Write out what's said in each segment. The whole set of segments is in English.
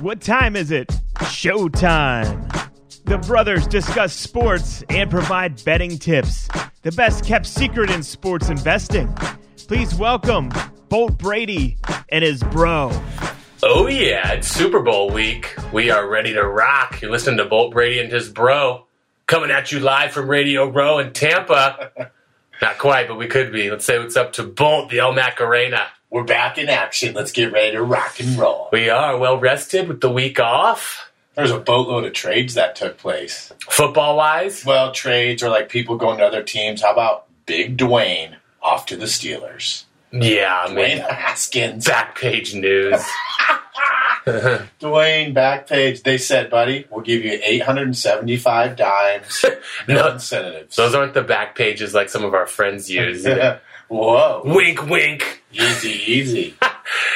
What time is it? Showtime. The brothers discuss sports and provide betting tips. The best kept secret in sports investing. Please welcome Bolt Brady and his bro. Oh yeah, it's Super Bowl week. We are ready to rock. You're listening to Bolt Brady and his bro coming at you live from Radio Row in Tampa. Not quite, but we could be. Let's say what's up to Bolt, the El Macarena. We're back in action. Let's get ready to rock and roll. We are well rested with the week off. There's a boatload of trades that took place. Football wise, Well, trades or like people going to other teams. How about Big Dwayne off to the Steelers? yeah, I Dwayne mean, Haskins. back page news. Dwayne Backpage. They said, buddy, we'll give you 875 dimes. No, No. incentives. Those aren't the back pages like some of our friends use. Whoa. wink, wink. Easy, easy.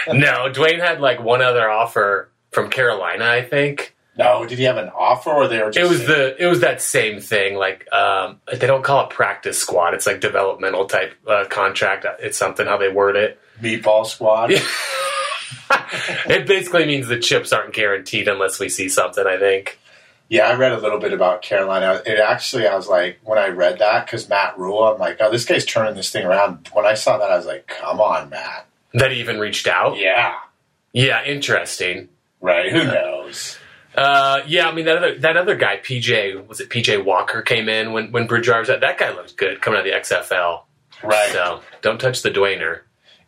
No, Dwayne had like one other offer from Carolina, I think. No, did he have an offer or they were just It was the it was that same thing. Like um, they don't call it practice squad. It's like developmental type uh, contract. It's something how they word it. meatball squad? It basically means the chips aren't guaranteed unless we see something. I think. Yeah, I read a little bit about Carolina. It actually, I was like, when I read that, because Matt Rhule, I'm like, oh, this guy's turning this thing around. When I saw that, I was like, come on, Matt. That he even reached out. Yeah, Yeah, interesting. right. Who knows? Uh, yeah, I mean that other that other guy, PJ, was it PJ Walker came in when when Bridgewater was at? That guy looked good coming out of the XFL. Right. So don't touch the Dwayner.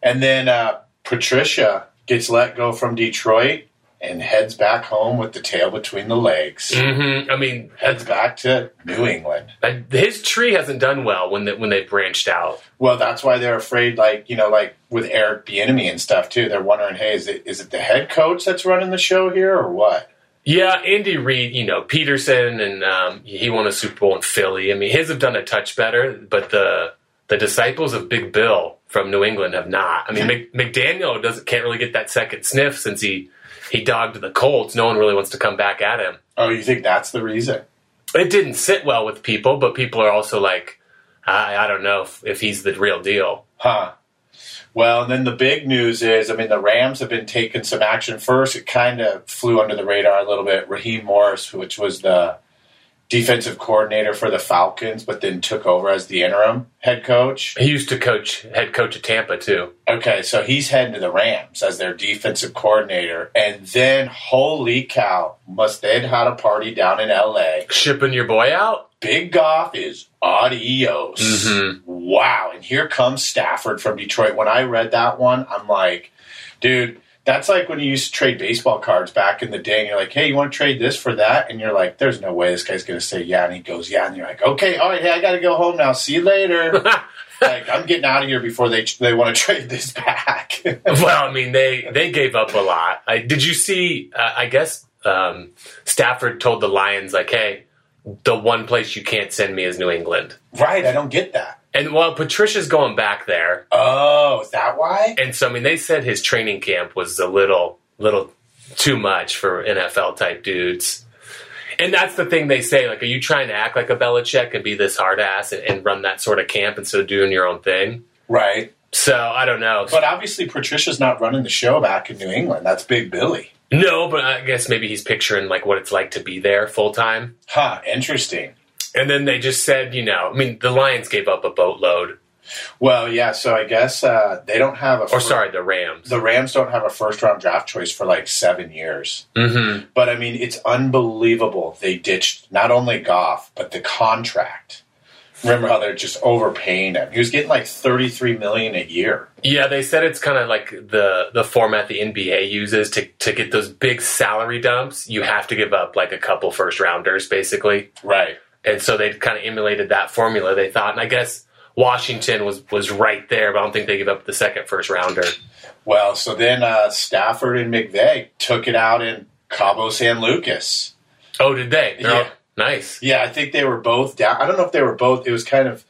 And then uh, Patricia gets let go from Detroit and heads back home with the tail between the legs. hmm I mean, Heads back to New England. his tree hasn't done well when they, when they branched out. Well, that's why they're afraid, like, you know, like with Eric Bieniemy and stuff, too. They're wondering, hey, is it, is it the head coach that's running the show here or what? Yeah, Andy Reid, you know, Pederson, and um, he won a Super Bowl in Philly. I mean, his have done a touch better, but the the disciples of Big Bill from New England have not. I mean, Mc, McDaniel doesn't can't really get that second sniff since he he dogged the Colts. No one really wants to come back at him. Oh, you think that's the reason? It didn't sit well with people, but people are also like, I, I don't know if, if he's the real deal. Huh. Well, and then the big news is, I mean, the Rams have been taking some action first. It kind of flew under the radar a little bit. Raheem Morris, which was the defensive coordinator for the Falcons, but then took over as the interim head coach. He used to coach head coach of Tampa too. Okay, so he's heading to the Rams as their defensive coordinator. And then, holy cow, must they'd had a party down in LA. Shipping your boy out. Big Goff is adios. Mhm. Wow. And here comes Stafford from Detroit. When I read that one, I'm like, dude, that's like when you used to trade baseball cards back in the day and you're like, hey, you want to trade this for that? And you're like, there's no way this guy's going to say yeah. And he goes, yeah. And you're like, okay, all right, hey, I got to go home now. See you later. like, I'm getting out of here before they, they want to trade this back. Well, I mean, they they gave up a lot. I, did you see? Uh, I guess um, Stafford told the Lions like, "Hey, the one place you can't send me is New England." right. I don't get that. And while Patricia's going back there, Oh, is that why? and so I mean, they said his training camp was a little little too much for NFL type dudes. And that's the thing they say. Like, are you trying to act like a Belichick and be this hard ass and, and run that sort of camp instead of doing your own thing? Right. So I don't know. But obviously, Patricia's not running the show back in New England. That's Big Billy. No, but I guess maybe he's picturing like what it's like to be there full time. Huh, interesting. And then they just said, you know, I mean, the Lions gave up a boatload. Well, yeah, so I guess uh, they don't have a. Or sorry, the Rams. the Rams don't have a first round draft choice for like seven years. Mm-hmm. But I mean, it's unbelievable. They ditched not only Goff, but the contract. Remember how they're just overpaying him? He was getting like thirty three million a year. Yeah, they said it's kind of like the the format the NBA uses to to get those big salary dumps. You have to give up like a couple first rounders, basically. Right. And so they kind of emulated that formula. They thought, and I guess Washington was was right there, but I don't think they gave up the second first rounder. Well, so then uh, Stafford and McVay took it out in Cabo San Lucas. Oh, did they? They're all- Yeah. nice. Yeah, I think they were both down. I don't know if they were both. It was kind of,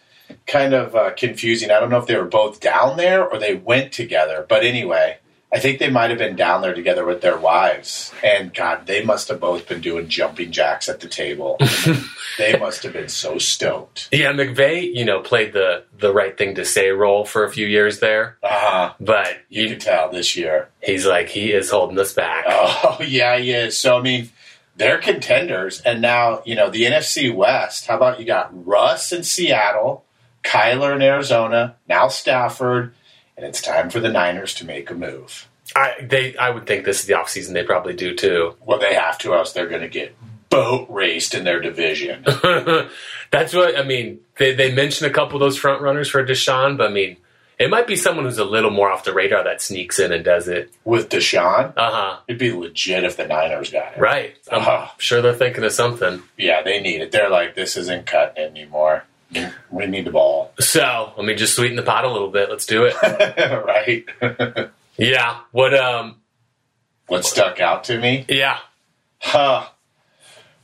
kind of uh, confusing. I don't know if they were both down there or they went together. But anyway, I think they might have been down there together with their wives, and God, they must have both been doing jumping jacks at the table. they must have been so stoked. Yeah, McVay, you know, played the the right thing to say role for a few years there, Uh-huh. but you can tell this year. he's like he is holding us back. Oh yeah, he is. So I mean, they're contenders, and now you know the NFC West. How about you got Russ in Seattle, Kyler in Arizona, now Stafford, and it's time for the Niners to make a move. I they I would think this is the offseason they probably do too. Well, they have to, else they're going to get boat raced in their division. That's what I mean. They they mentioned a couple of those front runners for Deshaun, but I mean, it might be someone who's a little more off the radar that sneaks in and does it. With Deshaun, Uh huh. it'd be legit if the Niners got it. Right. I'm Uh-huh. sure they're thinking of something. Yeah, they need it. They're like, this isn't cutting it anymore. We need the ball, So let me just sweeten the pot a little bit. Let's do it. right? yeah. What? Um. what stuck out to me? Yeah. Huh.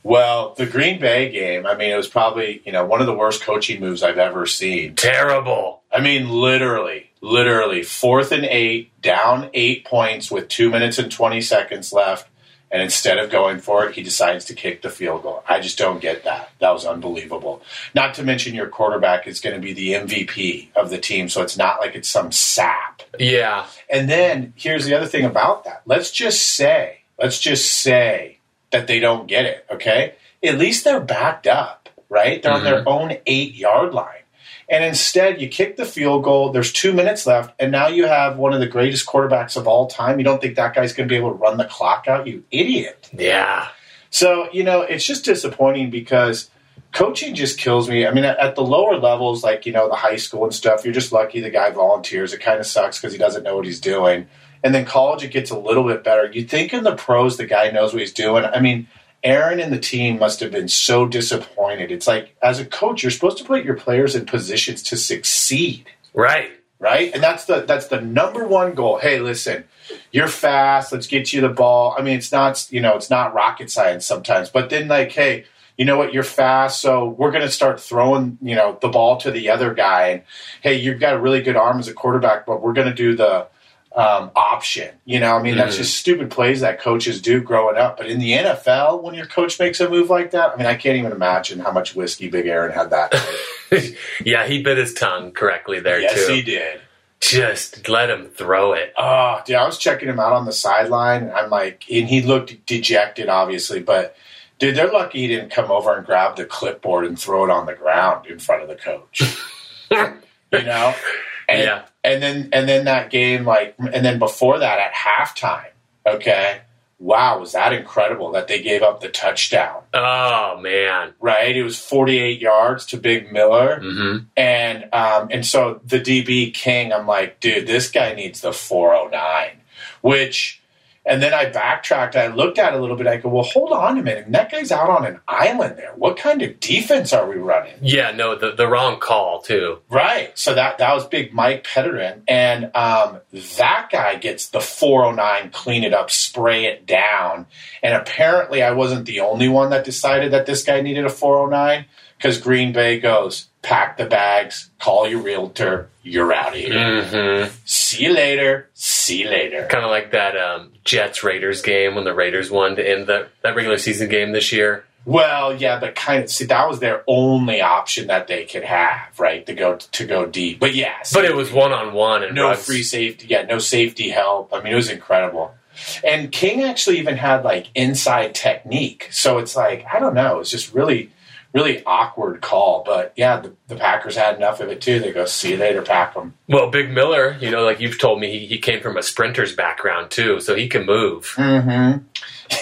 Well, the Green Bay game, I mean, it was probably, you know, one of the worst coaching moves I've ever seen. Terrible. I mean, literally, literally, fourth and eight, down eight points with two minutes and 20 seconds left. And instead of going for it, he decides to kick the field goal. I just don't get that. That was unbelievable. Not to mention your quarterback is going to be the MVP of the team, so it's not like it's some sap. Yeah. And then here's the other thing about that. Let's just say, let's just say that they don't get it, okay? At least they're backed up, right? They're on their mm-hmm. own eight yard line. And instead, you kick the field goal. There's two minutes left, and now you have one of the greatest quarterbacks of all time. You don't think that guy's going to be able to run the clock out? You idiot. Yeah. So, you know, it's just disappointing because coaching just kills me. I mean, at, at the lower levels, like, you know, the high school and stuff, you're just lucky the guy volunteers. It kind of sucks because he doesn't know what he's doing. And then college, it gets a little bit better. You think in the pros, the guy knows what he's doing. I mean, Aaron and the team must have been so disappointed. It's like, as a coach, you're supposed to put your players in positions to succeed Right. right? And that's the that's the number one goal. Hey, listen, you're fast. Let's get you the ball. I mean, it's not you know it's not rocket science sometimes, but then like, hey, you know what? You're fast, so we're going to start throwing you know the ball to the other guy. And hey, you've got a really good arm as a quarterback, but we're going to do the um, option. You know, I mean, that's just stupid plays that coaches do growing up. But in the NFL, when your coach makes a move like that, I mean, I can't even imagine how much whiskey Big Aaron had that. yeah, he bit his tongue correctly there yes, too. he did. Just let him throw it. Oh, dude, I was checking him out on the sideline. And I'm like, and he looked dejected, obviously, but dude, they're lucky he didn't come over and grab the clipboard and throw it on the ground in front of the coach. you know, and, Yeah. And then and then that game, like, and then before that at halftime, okay, wow, was that incredible that they gave up the touchdown? Oh man. Right, it was 48 yards to Big Miller. hmm And um, and so the DB King, I'm like, dude, this guy needs the 409. Which, and then I backtracked. I looked at it a little bit. I go, well, hold on a minute. That guy's out on an island there. What kind of defense are we running? Yeah. No, the the wrong call too. Right. So that that was big Mike Petterin, and um, that guy gets the 409, clean it up, spray it down. And apparently, I wasn't the only one that decided that this guy needed a 409 because Green Bay goes, pack the bags, call your realtor, you're out of here. hmm See you later. See you later. Kind of like that um, Jets Raiders game when the Raiders won to end the, that regular season game this year. Well, yeah, but kind of see that was their only option that they could have, right? To go to go deep. But yeah, But it was one on one and no free safety. Yeah, no safety help. I mean, it was incredible. And King actually even had like inside technique. So it's like I don't know. It's just really, really awkward call. But yeah, the, the Packers had enough of it too. They go, see you later, pack them. Well, Big Miller, you know, like you've told me, he, he came from a sprinter's background too, so he can move. Mm-hmm.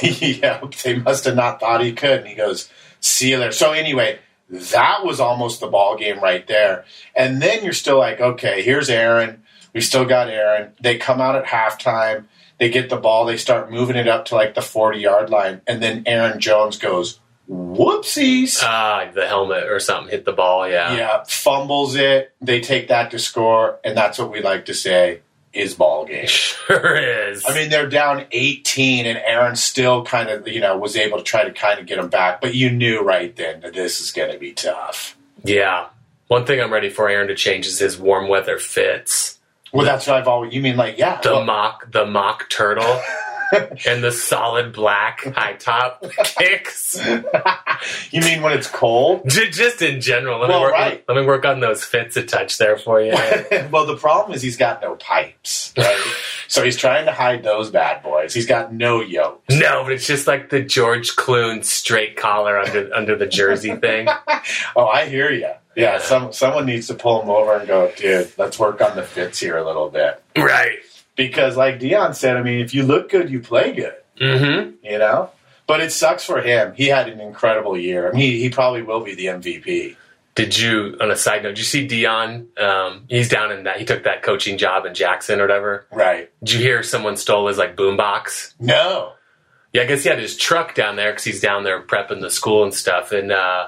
yeah, they must have not thought he could. And he goes, see you later. So anyway, that was almost the ball game right there. And then you're still like, okay, here's Aaron. We still got Aaron. They come out at halftime. They get the ball. They start moving it up to like the 40 yard line. And then Aaron Jones goes, whoopsies. Ah, the helmet or something hit the ball. Yeah. yeah, fumbles it. They take that to score. And that's what we like to say is ball game. Sure is. I mean, they're down 18, and Aaron still kind of, you know, was able to try to kind of get them back. But you knew right then that this is going to be tough. yeah. One thing I'm ready for Aaron to change is his warm weather fits. Well, that's what I've always. You mean like yeah? The well, mock the mock turtle and the solid black high top kicks. you mean when it's cold? J- Just in general. Let Well, me work right. let me work on those fits a touch there for you. well, the problem is he's got no pipes, right? so he's trying to hide those bad boys. He's got no yoke. no, but it's just like the George Clooney straight collar under under the jersey thing. Oh, I hear you. Yeah, some someone needs to pull him over and go, dude. Let's work on the fits here a little bit right. Because, like Dion said, I mean, if you look good, you play good. Mm-hmm. You know. But it sucks for him. He had an incredible year. I mean, he, he probably will be the MVP. Did you, on a side note, did you see Dion? Um, he's down in that. He took that coaching job in Jackson or whatever. Right. Did you hear someone stole his like boombox? No. Yeah, I guess he had his truck down there because he's down there prepping the school and stuff. And uh,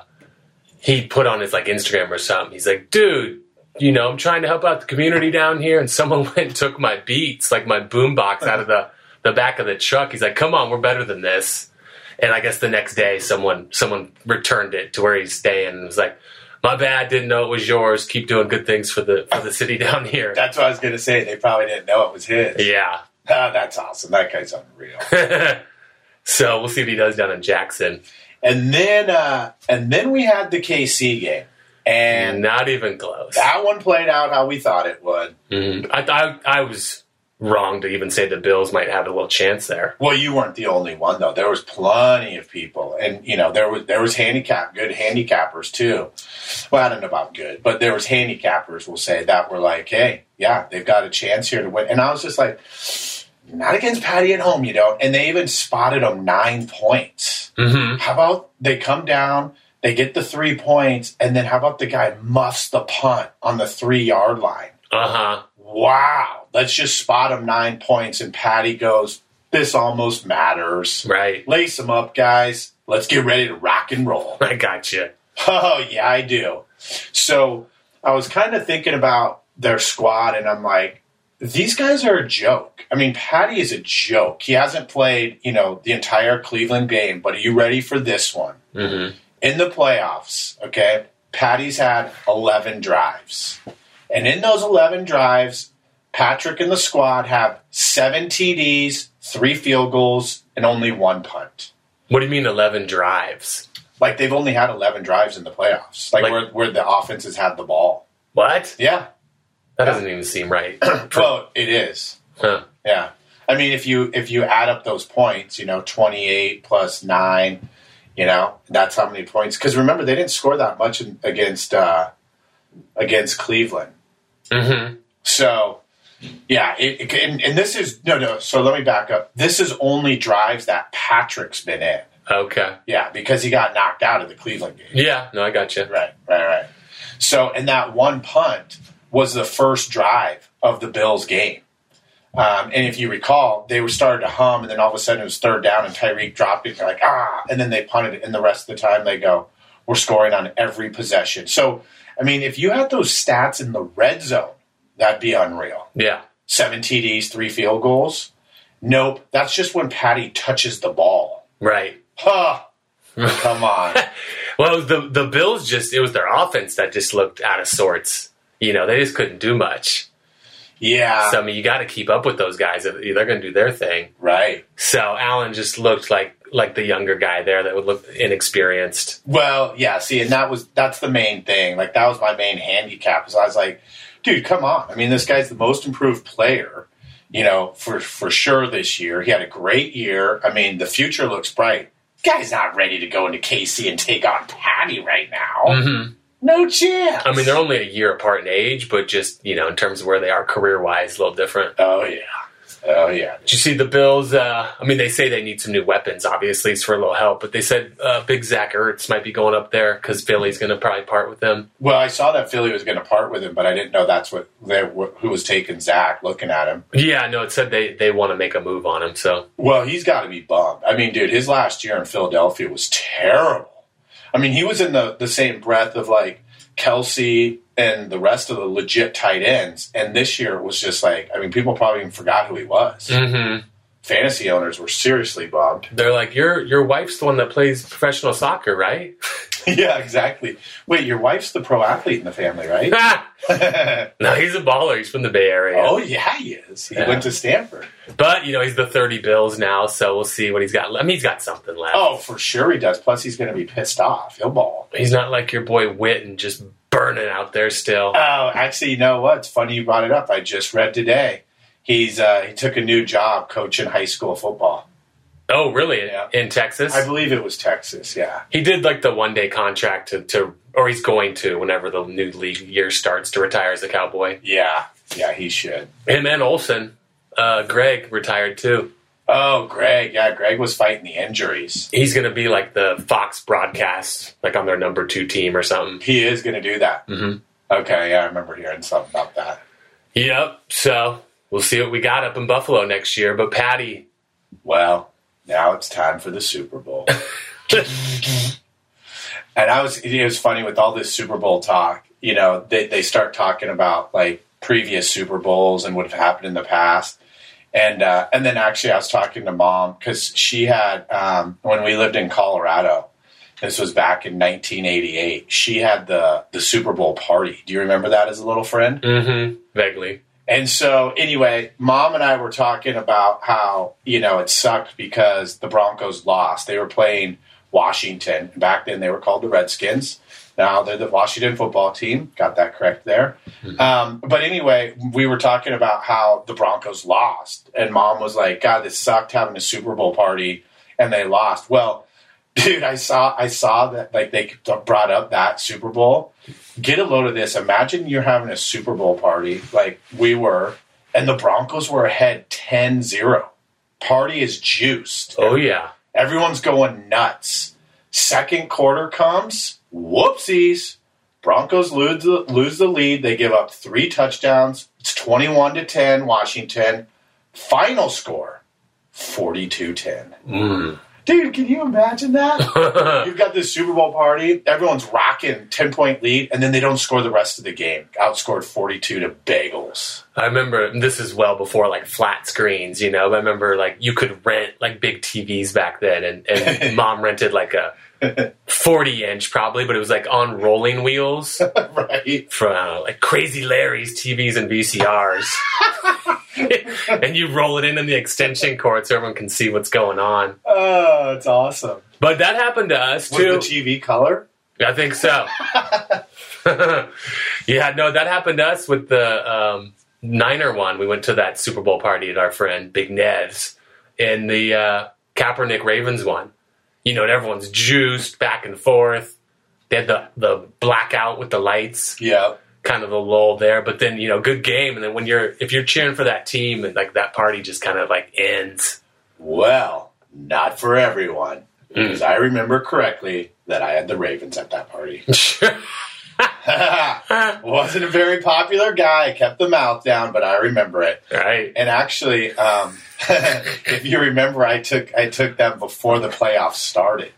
he put on his like Instagram or something. He's like, dude, you know, I'm trying to help out the community down here, and someone went and took my beats, like my boombox, out of the the back of the truck. He's like, come on, we're better than this. And I guess the next day, someone someone returned it to where he's staying and was like, my bad, didn't know it was yours. Keep doing good things for the for the city down here. That's what I was going to say. They probably didn't know it was his. Yeah. Ah, that's awesome. That guy's unreal. so we'll see what he does down in Jackson. and then, uh, and then we had the KC game, And not even close. that one played out how we thought it would. Mhm. I thought I was wrong to even say the Bills might have a little chance there. Well, you weren't the only one though. There was plenty of people, and you know there was there was handicap good handicappers too. Well, I don't know about good, but there was handicappers. We'll say that were like, hey, yeah, they've got a chance here to win. And I was just like, not against Patty at home, you don't. And they even spotted them nine points. Mm-hmm. How about they come down, they get the three points, and then how about the guy muffs the punt on the three yard line? Uh huh. Wow, let's just spot him nine points, and Patty goes, this almost matters. Right. Lace them up, guys. Let's get ready to rock and roll. I got you. Oh, yeah, I do. So I was kind of thinking about their squad, and I'm like, these guys are a joke. I mean, Patty is a joke. He hasn't played, you know, the entire Cleveland game, but are you ready for this one? Mm-hmm. In the playoffs, okay, Patty's had 11 drives. And in those 11 drives, Patrick and the squad have seven TDs, three field goals, and only one punt. What do you mean eleven drives? Like they've only had 11 drives in the playoffs, like, Like- where, where the offenses had the ball. What? Yeah. That doesn't even seem right. Well, it is. Huh. Yeah. I mean, if you if you add up those points, you know, 28 plus 9, you know, that's how many points cuz remember they didn't score that much in, against uh against Cleveland. Mm-hmm. So, yeah, it, it- and, and this is no, no. So let me back up. This is only drives that Patrick's been in. Okay. Yeah, because he got knocked out of the Cleveland game. Yeah. No, I got you. Right, right, right. So, and that one punt was the first drive of the Bills game. Um, and if you recall, they were started to hum, and then all of a sudden it was third down, and Tyreek dropped it. They're like, ah, and then they punted it, and the rest of the time they go, we're scoring on every possession. So, I mean, if you had those stats in the red zone, that'd be unreal. Yeah. Seven TDs, three field goals. Nope, that's just when Patty touches the ball. Right. Huh. Come on. Well, the the Bills just it was their offense that just looked out of sorts. You know, they just couldn't do much. Yeah. So I mean, you got to keep up with those guys. They're going to do their thing. right. So Allen just looked like like the younger guy there that would look inexperienced. Well, yeah, see, and that was that's the main thing. Like that was my main handicap. Is I was like, dude, come on. I mean, this guy's the most improved player, you know, for for sure this year. He had a great year. I mean, the future looks bright. Guy's not ready to go into KC and take on Patty right now. Mm-hmm. No chance. I mean, they're only a year apart in age, but just you know, in terms of where they are career wise, a little different. oh yeah, oh yeah. Did you see the Bills? Uh, I mean, they say they need some new weapons, obviously, it's for a little help. But they said uh, Big Zach Ertz might be going up there because Philly's going to probably part with him. Well, I saw that Philly was going to part with him, but I didn't know that's what they, who was taking Zach. Looking at him, Yeah, no, it said they they want to make a move on him. So Well, he's got to be bummed. I mean, dude, his last year in Philadelphia was terrible. I mean, he was in the, the same breath of like Kelce and the rest of the legit tight ends. And this year it was just like, I mean, people probably even forgot who he was. mm-hmm. Fantasy owners were seriously bummed. they're like, your your wife's the one that plays professional soccer, right? yeah, exactly. Wait, your wife's the pro athlete in the family, right? no, he's a baller. He's from the Bay Area. oh yeah, he is. He Yeah. went to Stanford. But, you know, he's the 30 Bills now, so we'll see what he's got. I mean, he's got something left. Oh, for sure he does. Plus, he's going to be pissed off. He'll ball. He's not like your boy Witten just burning out there still. Oh, actually, you know what? It's funny you brought it up. I just read today. He's uh, he took a new job coaching high school football. Oh, really? Yeah. In Texas? I believe it was Texas. Yeah. He did like the one day contract to, to, or he's going to whenever the new league year starts to retire as a Cowboy. Yeah. Yeah, he should. Him and Olsen, uh, Greg retired too. Oh, Greg. Yeah, Greg was fighting the injuries. He's going to be like the Fox broadcast, like on their number two team or something. He is going to do that. Mhm. Okay. Yeah, I remember hearing something about that. Yep. So we'll see what we got up in Buffalo next year. But Patty, Well, now it's time for the Super Bowl. and I was, it was funny with all this Super Bowl talk. You know, they, they start talking about like previous Super Bowls and what have happened in the past. And uh, and then actually, I was talking to mom because she had um, when we lived in Colorado. This was back in 1988. She had the the Super Bowl party. Do you remember that as a little friend? mm-hmm, vaguely. And so, anyway, mom and I were talking about how, you know, it sucked because the Broncos lost. They were playing Washington. Back then, they were called the Redskins. Now they're the Washington football team. Got that correct there. Um, but anyway, we were talking about how the Broncos lost. And mom was like, God, this sucked having a Super Bowl party and they lost. Well, dude, I saw, I saw that like they brought up that Super Bowl get a load of this. Imagine you're having a Super Bowl party like we were, and the Broncos were ahead 10 0. Party is juiced. Oh, yeah. Everyone's going nuts. Second quarter comes, whoopsies. Broncos lose the, lose the lead. They give up three touchdowns. It's 21 to 10, Washington. Final score 42 10. Mm. Dude, can you imagine that? You've got this Super Bowl party, everyone's rocking 10 point lead, and then they don't score the rest of the game. Outscored 42 to bagels. I remember this is well before like flat screens, you know. I remember like you could rent like big TVs back then, and, and mom rented like a 40 inch probably, but it was like on rolling wheels right? from uh, like Crazy Larry's TVs and VCRs. and you roll it into the extension cord so everyone can see what's going on. Oh, it's awesome. But that happened to us Was too. the TV color? I think so. yeah, no, that happened to us with the um, Niner one. We went to that Super Bowl party at our friend Big Ned's, and the uh, Kaepernick Ravens one. You know, and everyone's juiced back and forth. They had the the blackout with the lights, Yeah. Kind of the lull there. But then you know, good game. And then when you're if you're cheering for that team, and like that party just kind of like ends. Well, not for everyone. Because I remember correctly that I had the Ravens at that party. Wasn't a very popular guy. I kept the mouth down, but I remember it. right? And actually, um, if you remember, I took I took them before the playoffs started.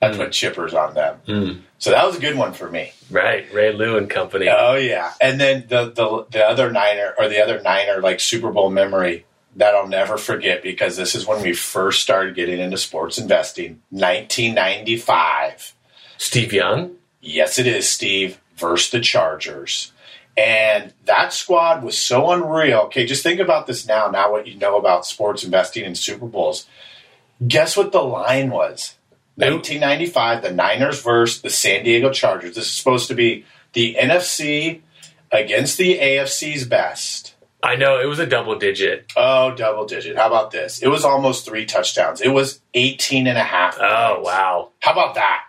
I put chippers on them, Mm. So that was a good one for me. Right, Ray Lew and company. Oh yeah, and then the the the other Niner or the other Niner like Super Bowl memory that I'll never forget because this is when we first started getting into sports investing, 1995. Steve Young. Yes, it is Steve versus the Chargers. And that squad was so unreal. Okay, just think about this now. Now, what you know about sports investing in Super Bowls. Guess what the line was? 1995, the Niners versus the San Diego Chargers. This is supposed to be the NFC against the AFC's best. I know it was a double digit. Oh, double digit. How about this? It was almost three touchdowns. It was 18 and a half. Oh points. wow! How about that?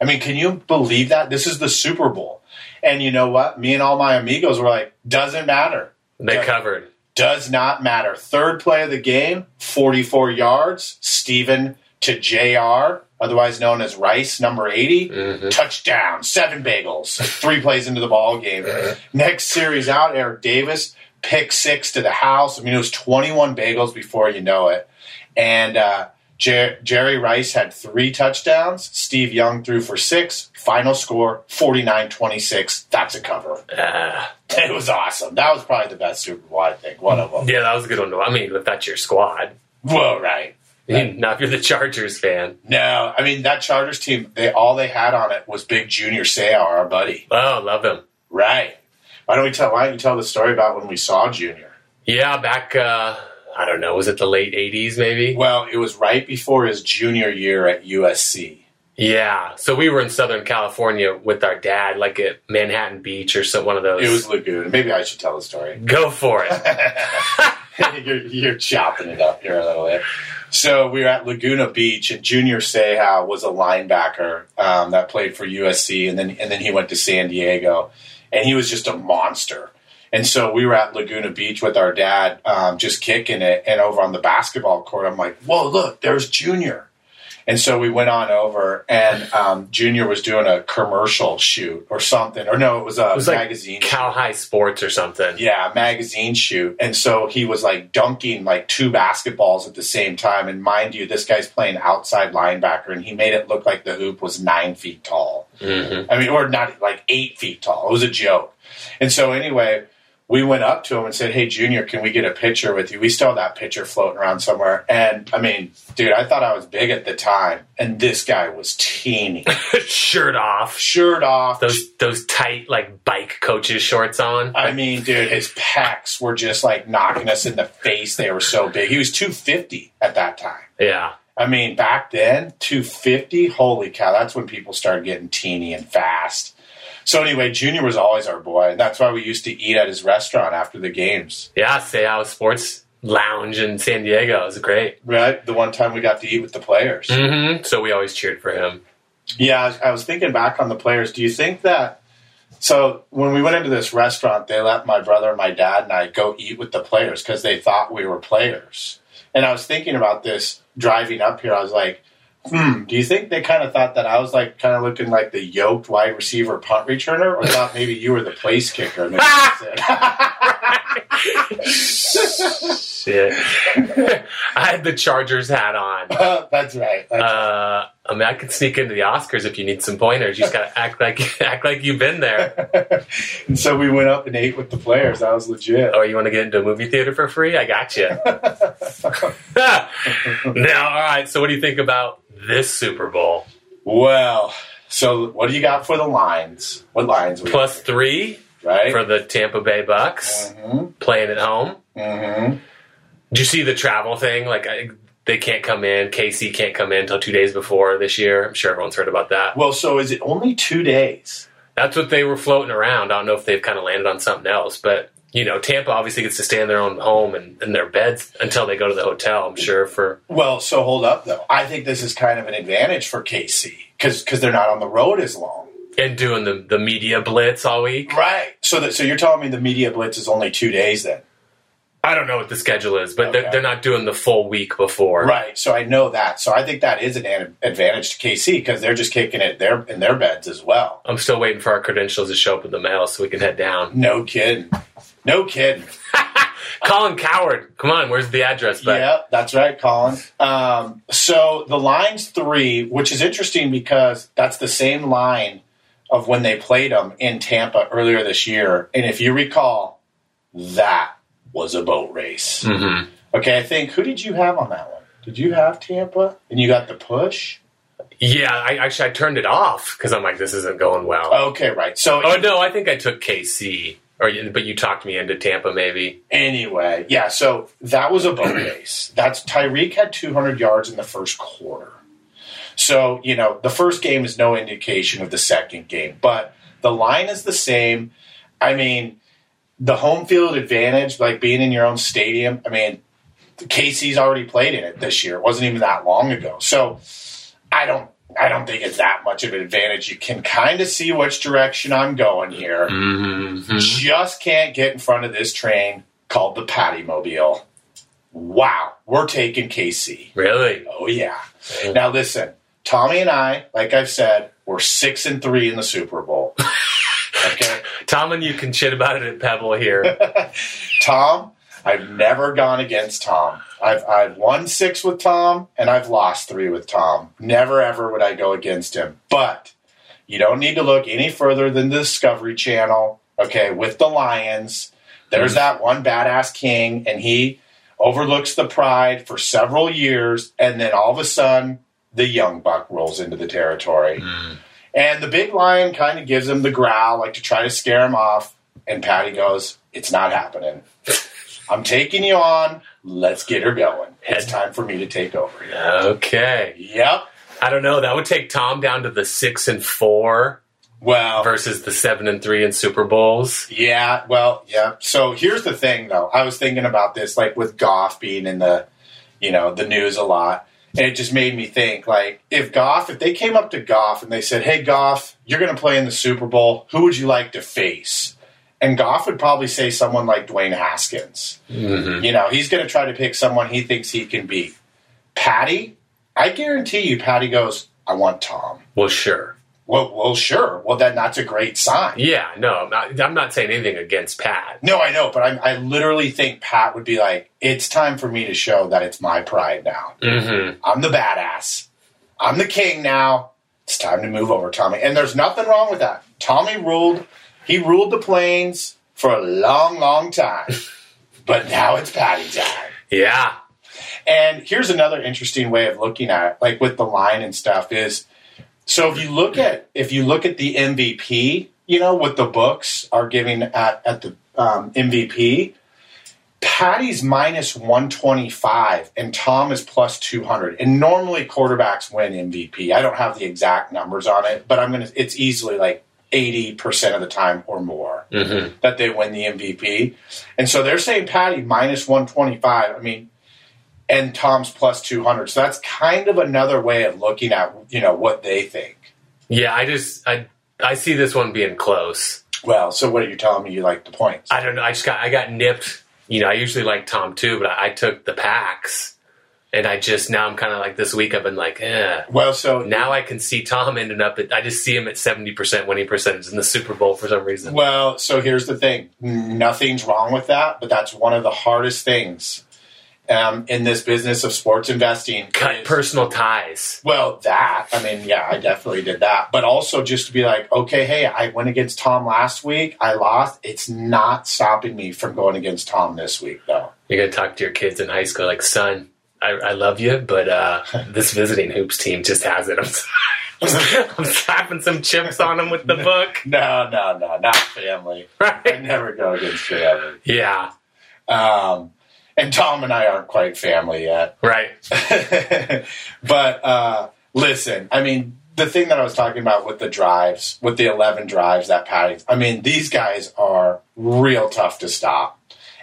I mean, can you believe that? This is the Super Bowl. And you know what? Me and all my amigos were like, doesn't matter. They covered. Does not matter. Third play of the game, 44 yards. Steven to JR, otherwise known as Rice, number 80. Mhm. Touchdown, seven bagels, three plays into the ball game. Next series out, Eric Davis, pick six to the house. I mean, it was 21 bagels before you know it. And uh, Jer- Jerry Rice had three touchdowns. Steve Young threw for six. Final score 49 26. That's a cover. Ah, It was awesome. That was probably the best Super Bowl, I think. One of them. yeah, that was a good one. to- I mean, if that's your squad, Well, right. Not if you're the Chargers fan. No, I mean that Chargers team. They all they had on it was Big Junior Seau, our buddy. Oh, love him. Right. Why don't we tell? Why don't you tell the story about when we saw Junior? Yeah, back. Uh, I don't know. Was it the late '80s? Maybe. Well, it was right before his junior year at USC. Yeah. So we were in Southern California with our dad, like at Manhattan Beach or some one of those. It was Laguna. Maybe I should tell the story. Go for it. you're, you're chopping it up here a little bit. So we were at Laguna Beach, and Junior Seau was a linebacker um, that played for USC, and then and then he went to San Diego, and he was just a monster. And so we were at Laguna Beach with our dad, um, just kicking it, and over on the basketball court, I'm like, "Whoa, look, there's Junior." And so we went on over, and um, Junior was doing a commercial shoot or something, or no, it was a It was magazine. shoot. Cal High Sports or something. Yeah, a magazine shoot. And so he was like dunking like two basketballs at the same time. And mind you, this guy's playing outside linebacker and he made it look like the hoop was nine feet tall. Mhm. I mean, or not like eight feet tall. It was a joke. And so anyway, we went up to him and said, Hey, Junior, can we get a picture with you? We still have that picture floating around somewhere. And I mean, dude, I thought I was big at the time. And this guy was teeny. Shirt off. Shirt off, Those those tight like bike coaches shorts on. I mean, dude, his pecs were just like knocking us in the face. They were so big. He was 250 at that time. Yeah. I mean, back then, 250, holy cow, that's when people started getting teeny and fast. So anyway, Junior was always our boy, and that's why we used to eat at his restaurant after the games. Yeah. Seau Sports Lounge in San Diego. It was great. Right? The one time we got to eat with the players. hmm So we always cheered for him. Yeah, I was, I was thinking back on the players. Do you think that? So when we went into this restaurant, they let my brother, my dad, and I go eat with the players because they thought we were players. And I was thinking about this driving up here. I was like, hmm, do you think they kind of thought that I was like kind of looking like the yoked wide receiver punt returner, or thought maybe you were the place kicker? And they said, Shit. I had the Chargers hat on. That's right. That's Uh, I mean, I could sneak into the Oscars if you need some pointers. You just gotta act like act like you've been there. and so we went up and ate with the players. That was legit. Oh, you want to get into a movie theater for free? I got you. now, all right. So, what do you think about this Super Bowl? Well, so what do you got for the lines? What lines? Plus three right? for the Tampa Bay Bucks hmm playing at home. hmm Did you see the travel thing? Like, I, they can't come in. KC can't come in until two days before this year. I'm sure everyone's heard about that. Well, so is it only two days? That's what they were floating around. I don't know if they've kind of landed on something else, but you know, Tampa obviously gets to stay in their own home and in their beds until they go to the hotel. I'm sure for Well, so hold up though. I think this is kind of an advantage for KC because because they're not on the road as long. and doing the the media blitz all week. Right. So that so you're telling me the media blitz is only two days then? I don't know what the schedule is, but Okay. they're, they're not doing the full week before. Right. So I know that. So I think that is an ad- advantage to KC because they're just kicking it there in their beds as well. I'm still waiting for our credentials to show up in the mail so we can head down. No kidding. No kidding. Colin Cowherd, come on, where's the address? But Yeah, that's right, Colin. Um, so the line's three, which is interesting because that's the same line of when they played them in Tampa earlier this year. And if you recall, that was a boat race. Mhm. Okay, I think who did you have on that one? Did you have Tampa? And you got the push? yeah, I actually I turned it off because I'm like, this isn't going well. Okay, right. So Oh no, I think I took KC, or but you talked me into Tampa maybe. Anyway, yeah, so that was a boat race. That's Tyreek had 200 yards in the first quarter. So, you know, the first game is no indication of the second game, but the line is the same. I mean, the home field advantage, like being in your own stadium, I mean, KC's already played in it this year. It wasn't even that long ago. So, I don't I don't think it's that much of an advantage. You can kind of see which direction I'm going here Mm-hmm. just can't get in front of this train called the Patty Mobile. Wow, we're taking KC. Really? Oh yeah. Now listen, Tommy and I, like I've said, we're six and three in the Super Bowl. Okay, Tom and you can shit about it at Pebble here. Tom, I've never gone against Tom. I've I've won six with Tom and I've lost three with Tom. Never ever would I go against him. But you don't need to look any further than the Discovery Channel. Okay, with the Lions, there's mm. that one badass king, and he overlooks the pride for several years, and then all of a sudden, the young buck rolls into the territory. Mm. And the big lion kind of gives him the growl, like to try to scare him off. And Patty goes, It's not happening. I'm taking you on. Let's get her going. It's time for me to take over. here." Okay. Yep. I don't know. That would take Tom down to the six and four Well, versus the seven and three in Super Bowls. Yeah, well, yeah. So here's the thing, though. I was thinking about this, like with Goff being in the, you know, the news a lot, and it just made me think, like, if Goff, if they came up to Goff and they said, "Hey, Goff, you're going to play in the Super Bowl. Who would you like to face?" And Goff would probably say someone like Dwayne Haskins. You know, he's going to try to pick someone he thinks he can beat. Patty, I guarantee you, Patty goes, "I want Tom." Well, sure. Well, well, sure. Well, then that's a great sign. Yeah, no, I'm not, I'm not saying anything against Pat. No, I know, but I, I literally think Pat would be like, "It's time for me to show that it's my pride now. Mm-hmm. I'm the badass. I'm the king now. It's time to move over, Tommy." And there's nothing wrong with that. Tommy ruled. He ruled the plains for a long, long time, but now it's Patty time. Yeah. And here's another interesting way of looking at it, like with the line and stuff is so if you look at if you look at the MVP, you know, what the books are giving at, at the um, MVP, Patty's minus 125 and Tom is plus 200. And normally quarterbacks win MVP. I don't have the exact numbers on it, but I'm going to, it's easily like 80% of the time or more Mm-hmm. that they win the MVP. And so they're saying Patty minus 125. I mean, and Tom's plus 200. So that's kind of another way of looking at, you know, what they think. Yeah, I just I I see this one being close. Well, so what are you telling me you like the points? I don't know. I just got I got nipped. You know, I usually like Tom too, but I, I took the packs, and I just now I'm kind of like this week I've been like, eh. well, so Now I can see Tom ending up at I just see him at seventy percent winning percentage in the Super Bowl for some reason. Well, so here's the thing. Nothing's wrong with that, but that's one of the hardest things um, in this business of sports investing. Cut is- personal ties. Well, that I mean, yeah, I definitely did that. But also just to be like, okay, hey, I went against Tom last week. I lost. It's not stopping me from going against Tom this week, though. You're gonna talk to your kids in high school like, son, I, I love you, but uh, this visiting hoops team just has it. I'm, sorry. I'm slapping some chips on them with the book. No, no, no, not family. I never go against family. Yeah. Um, and Tom and I aren't quite family yet. Right. but uh, listen, I mean, the thing that I was talking about with the drives, with the 11 drives that Patty, I mean, these guys are real tough to stop.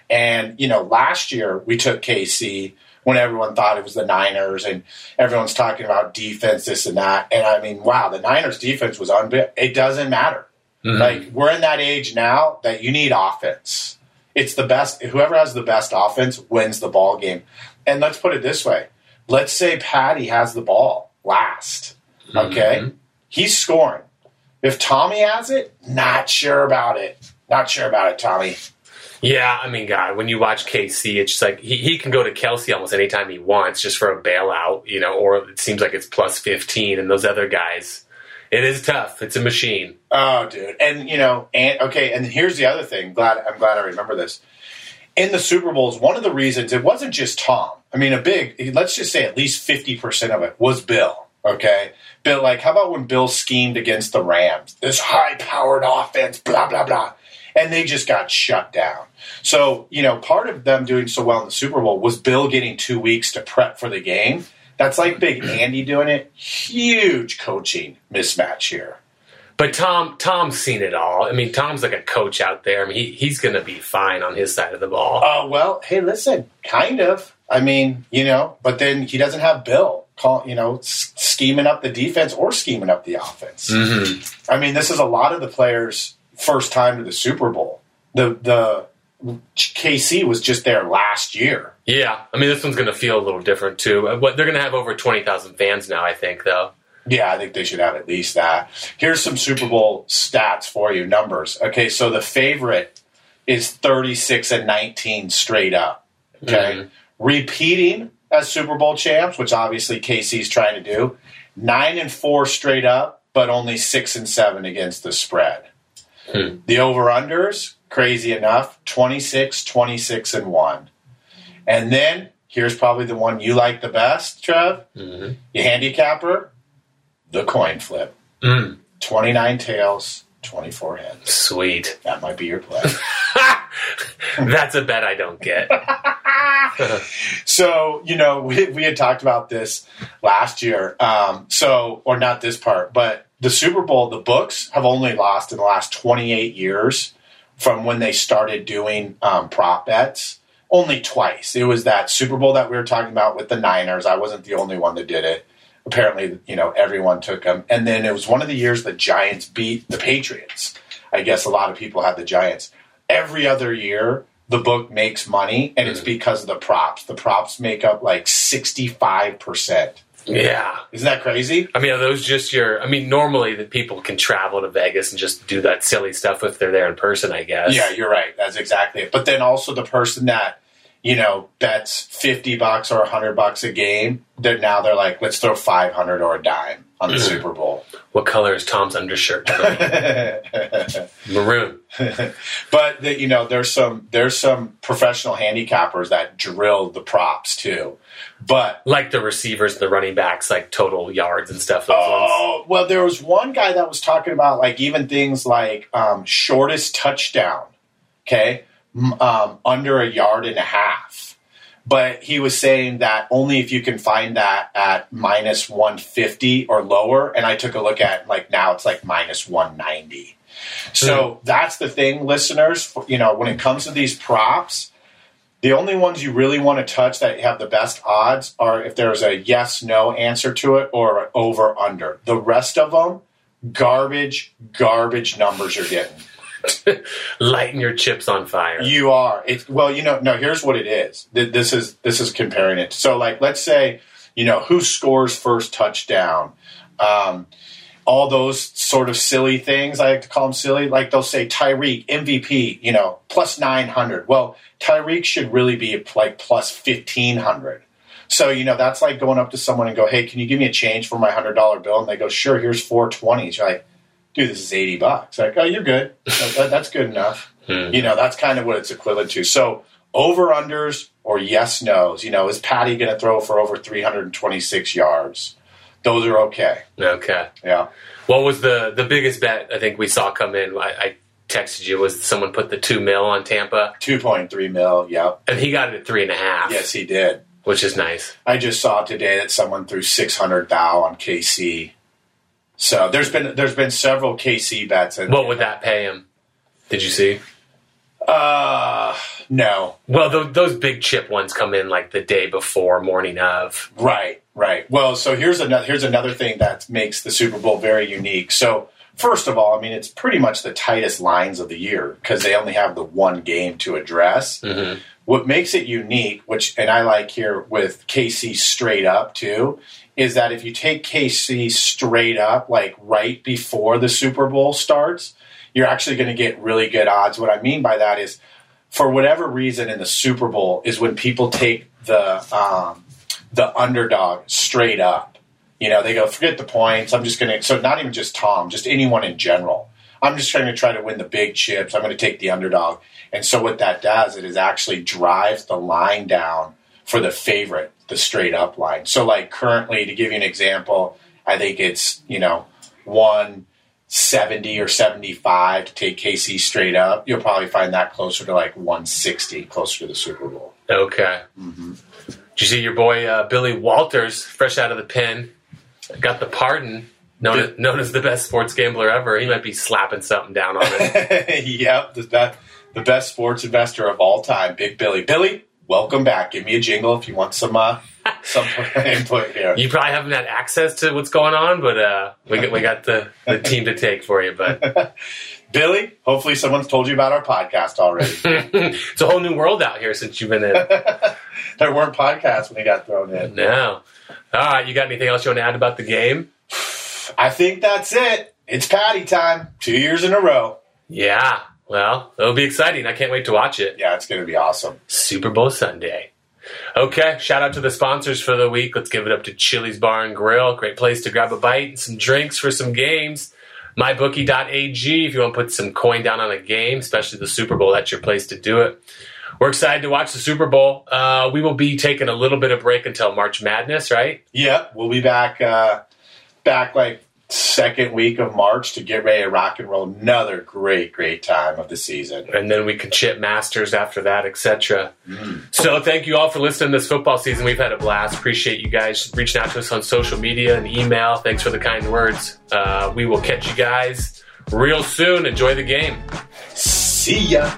And, you know, last year we took KC when everyone thought it was the Niners and everyone's talking about defense, this and that. And I mean, wow, the Niners defense was unbelievable. It doesn't matter. Mm-hmm. Like, we're in that age now that you need offense. It's the best, whoever has the best offense wins the ball game. And let's put it this way let's say Patty has the ball last. Mm-hmm. Okay? He's scoring. If Tommy has it, not sure about it. Not sure about it, Tommy. Yeah, I mean, God, when you watch KC, it's just like he, he can go to Kelce almost anytime he wants just for a bailout, you know, or it seems like it's plus 15, and those other guys. It is tough. It's a machine. Oh, dude. And you know, and okay, and here's the other thing. Glad I'm glad I remember this. In the Super Bowls, one of the reasons it wasn't just Tom. I mean, a big let's just say at least fifty percent of it was Bill. Okay. Bill, like, how about when Bill schemed against the Rams? This high powered offense, blah, blah, blah. And they just got shut down. So, you know, part of them doing so well in the Super Bowl was Bill getting two weeks to prep for the game. That's like Big Andy doing it. Huge coaching mismatch here. But Tom, Tom's seen it all. I mean, Tom's like a coach out there. I mean, he, he's going to be fine on his side of the ball. Oh well, hey, listen, kind of. I mean, you know, but then he doesn't have Bill, call, you know, s- scheming up the defense or scheming up the offense. Mm-hmm. I mean, this is a lot of the players' first time to the Super Bowl. The the KC was just there last year. Yeah, I mean, this one's going to feel a little different too. Uh, What they're going to have over twenty thousand fans now, I think, though. Yeah, I think they should have at least that. Here's some Super Bowl stats for you, numbers. Okay, so the favorite is 36 and 19 straight up. Okay. Repeating as Super Bowl champs, which obviously KC's trying to do, 9 and 4 straight up, but only 6 and 7 against the spread. Hmm. The over unders, crazy enough, 26, 26 and 1. And then here's probably the one you like the best, Trev. Mhm. You handicapper, the coin flip. Mm, 29 tails, 24 heads. sweet. That might be your play. That's a bet I don't get. so, you know, we, we had talked about this last year. Um, so, or not this part, but the Super Bowl, the books have only lost in the last 28 years from when they started doing um, prop bets. Only twice. It was that Super Bowl that we were talking about with the Niners. I wasn't the only one that did it. Apparently, you know, everyone took them. And then it was one of the years the Giants beat the Patriots. I guess a lot of people had the Giants. Every other year, the book makes money, and it's because of the props. The props make up like 65%. Yeah. Isn't that crazy? I mean, are those just your? I mean, normally the people can travel to Vegas and just do that silly stuff if they're there in person. I guess. Yeah, you're right. That's exactly it. But then also the person that, you know, bets 50 bucks or 100 bucks a game, they're now they're like, let's throw 500 or a dime on the Super Bowl. What color is Tom's undershirt? Maroon. but the, you know, there's some there's some professional handicappers that drill the props too. But Like the receivers, the running backs, like total yards and stuff. Those ones. oh, well, there was one guy that was talking about like even things like um, shortest touchdown, okay, um, under a yard and a half. But he was saying that only if you can find that at minus 150 or lower. And I took a look at like now it's like minus 190. So hmm. that's the thing, listeners. You know, when it comes to these props, the only ones you really want to touch that have the best odds are if there's a yes no answer to it or over under. The rest of them, garbage, garbage numbers you're getting. Lighting your chips on fire. You are. It's well, you know. No, here's what it is. This is this is comparing it. So, like, let's say, you know, who scores first touchdown. Um, all those sort of silly things. I like to call them silly. Like they'll say Tyreek MVP, you know, plus nine hundred. Well, Tyreek should really be like plus fifteen hundred. So you know that's like going up to someone and go, "Hey, can you give me a change for my hundred dollar bill?" And they go, "Sure, here's four twenties. You're like, "Dude, this is eighty bucks." Like, "Oh, you're good. That's good enough." Hmm. You know, that's kind of what it's equivalent to. So over unders or yes nos. You know, is Patty going to throw for over three hundred and twenty six yards? Those are okay. Okay. Yeah. What was the the biggest bet I think we saw come in? I, I texted you. Was someone put the two mil on Tampa, Two point three mil. Yep. and he got it at three and a half. Yes, he did. which is nice. I just saw today that someone threw six hundred thou on KC. So there's been there's been several KC bets. And, What would that pay him? Did you see? Uh, no. Well, th- those big chip ones come in like the day before, morning of. Right, right. Well, so here's another here's another thing that makes the Super Bowl very unique. So first of all, I mean it's pretty much the tightest lines of the year because they only have the one game to address. Mhm. What makes it unique, which and I like here with KC straight up too, is that if you take KC straight up, like right before the Super Bowl starts, you're actually going to get really good odds. What I mean by that is, for whatever reason, in the Super Bowl is when people take the um, the underdog straight up. You know, they go, forget the points. I'm just going to. So not even just Tom, just anyone in general. I'm just trying to try to win the big chips. I'm going to take the underdog. And so what that does, it is actually drives the line down for the favorite, the straight up line. So like currently, to give you an example, I think it's you know one seventy or 75 to take KC straight up, you'll probably find that closer to like 160, closer to the Super Bowl. Okay. Mm-hmm. Did you see your boy uh, Billy Walters, fresh out of the pen, got the pardon, known as, known as the best sports gambler ever? He might be slapping something down on it. yep, the best, the best sports investor of all time, Big Billy. Billy, welcome back. Give me a jingle if you want some uh, some input here. you probably haven't had access to what's going on, but uh, we got, we got the, the team to take for you. But Billy, hopefully someone's told you about our podcast already. it's a whole new world out here since you've been in. there weren't podcasts when he got thrown in. No. All right, you got anything else you want to add about the game? I think that's it. It's Patty time. Two years in a row. Yeah. Well, it'll be exciting. I can't wait to watch it. Yeah, it's going to be awesome. Super Bowl Sunday. Okay, shout out to the sponsors for the week. Let's give it up to Chili's Bar and Grill. Great place to grab a bite and some drinks for some games. MyBookie.ag, if you want to put some coin down on a game, especially the Super Bowl, that's your place to do it. we're excited to watch the Super Bowl. Uh, we will be taking a little bit of break until March Madness, right? Yep, we'll be back uh, back like second week of March to get ready to rock and roll. Another great, great time of the season. And then we can chip Masters after that, etc. So thank you all for listening this football season. We've had a blast. Appreciate you guys reaching out to us on social media and email. Thanks for the kind words. Uh, we will catch you guys real soon. Enjoy the game. See ya.